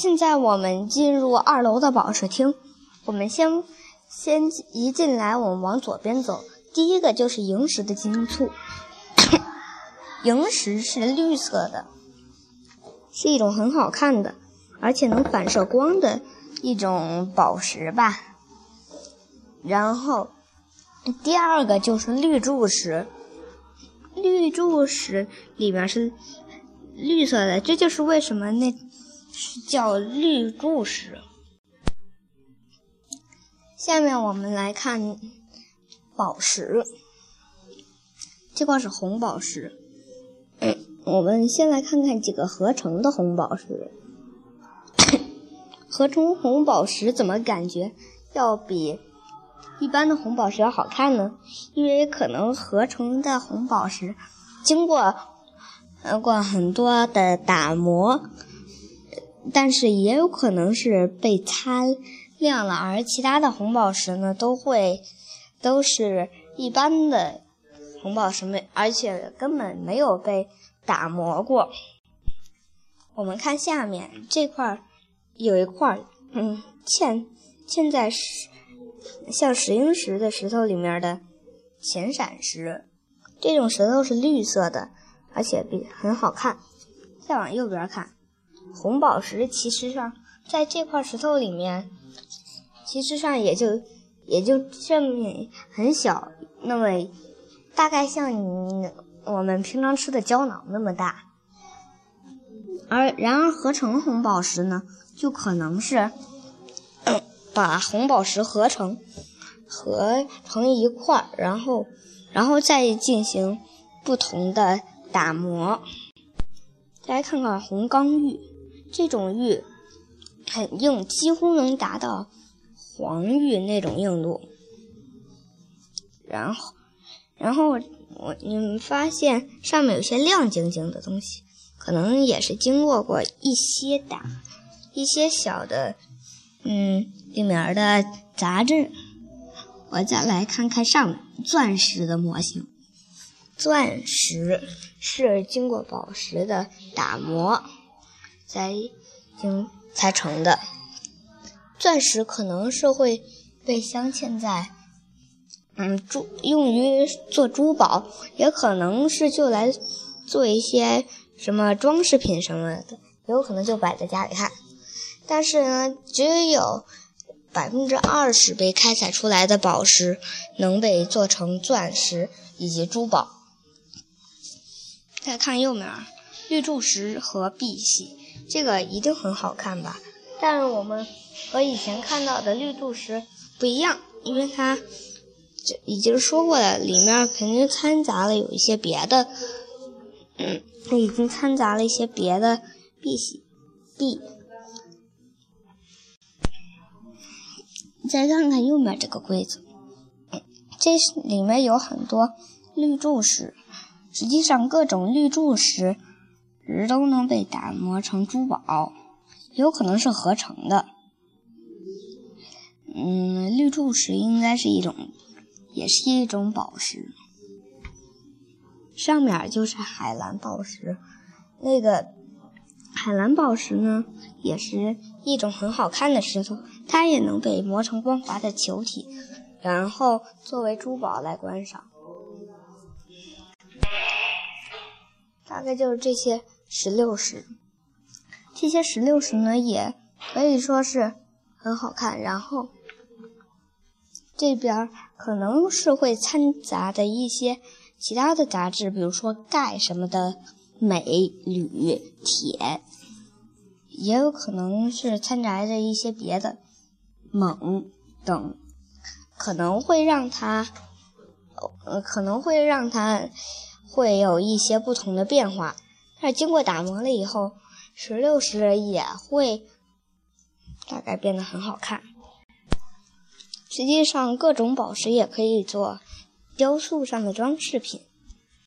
现在我们进入二楼的宝石厅。我们先先一进来，我们往左边走。第一个就是萤石的晶簇。萤石是绿色的，是一种很好看的，而且能反射光的一种宝石吧。然后第二个就是绿柱石。绿柱石里面是绿色的，这就是为什么那叫绿柱石。下面我们来看宝石，这块是红宝石。我们先来看看几个合成的红宝石。合成红宝石怎么感觉要比？一般的红宝石要好看呢，因为可能合成的红宝石经过呃过很多的打磨，但是也有可能是被擦亮了，而其他的红宝石呢都会都是一般的红宝石，没而且根本没有被打磨过。我们看下面这块有一块，嗯，嵌嵌在石。像石英石的石头里面的浅闪石，这种石头是绿色的，而且比很好看。再往右边看，红宝石其实上在这块石头里面，其实上也就也就这么很小，那么大概像你我们平常吃的胶囊那么大。而然而合成红宝石呢，就可能是。把红宝石合成合成一块，然后然后再进行不同的打磨。再来看看红刚玉，这种玉很硬，几乎能达到黄玉那种硬度。然后然后我我你们发现上面有些亮晶晶的东西，可能也是经过过一些打一些小的。嗯，里面的杂质，我再来看看上钻石的模型。钻石是经过宝石的打磨，才经才成的。钻石可能是会被镶嵌在，嗯，珠用于做珠宝，也可能是就来做一些什么装饰品什么的，也有可能就摆在家里看。但是呢，只有百分之二十被开采出来的宝石能被做成钻石以及珠宝。再看右面，绿柱石和碧玺，这个一定很好看吧？但是我们和以前看到的绿柱石不一样，因为它这已经说过了，里面肯定掺杂了有一些别的，嗯，已经掺杂了一些别的碧玺碧。再看看右面这个柜子，这里面有很多绿柱石。实际上，各种绿柱石石都能被打磨成珠宝，有可能是合成的。嗯，绿柱石应该是一种，也是一种宝石。上面就是海蓝宝石，那个海蓝宝石呢，也是一种很好看的石头。它也能被磨成光滑的球体，然后作为珠宝来观赏。大概就是这些石榴石，这些石榴石呢也可以说是很好看。然后这边可能是会掺杂的一些其他的杂质，比如说钙什么的，镁、铝、铁，也有可能是掺杂着一些别的。锰等可能会让它，呃，可能会让它会有一些不同的变化。但经过打磨了以后，石榴石也会大概变得很好看。实际上，各种宝石也可以做雕塑上的装饰品。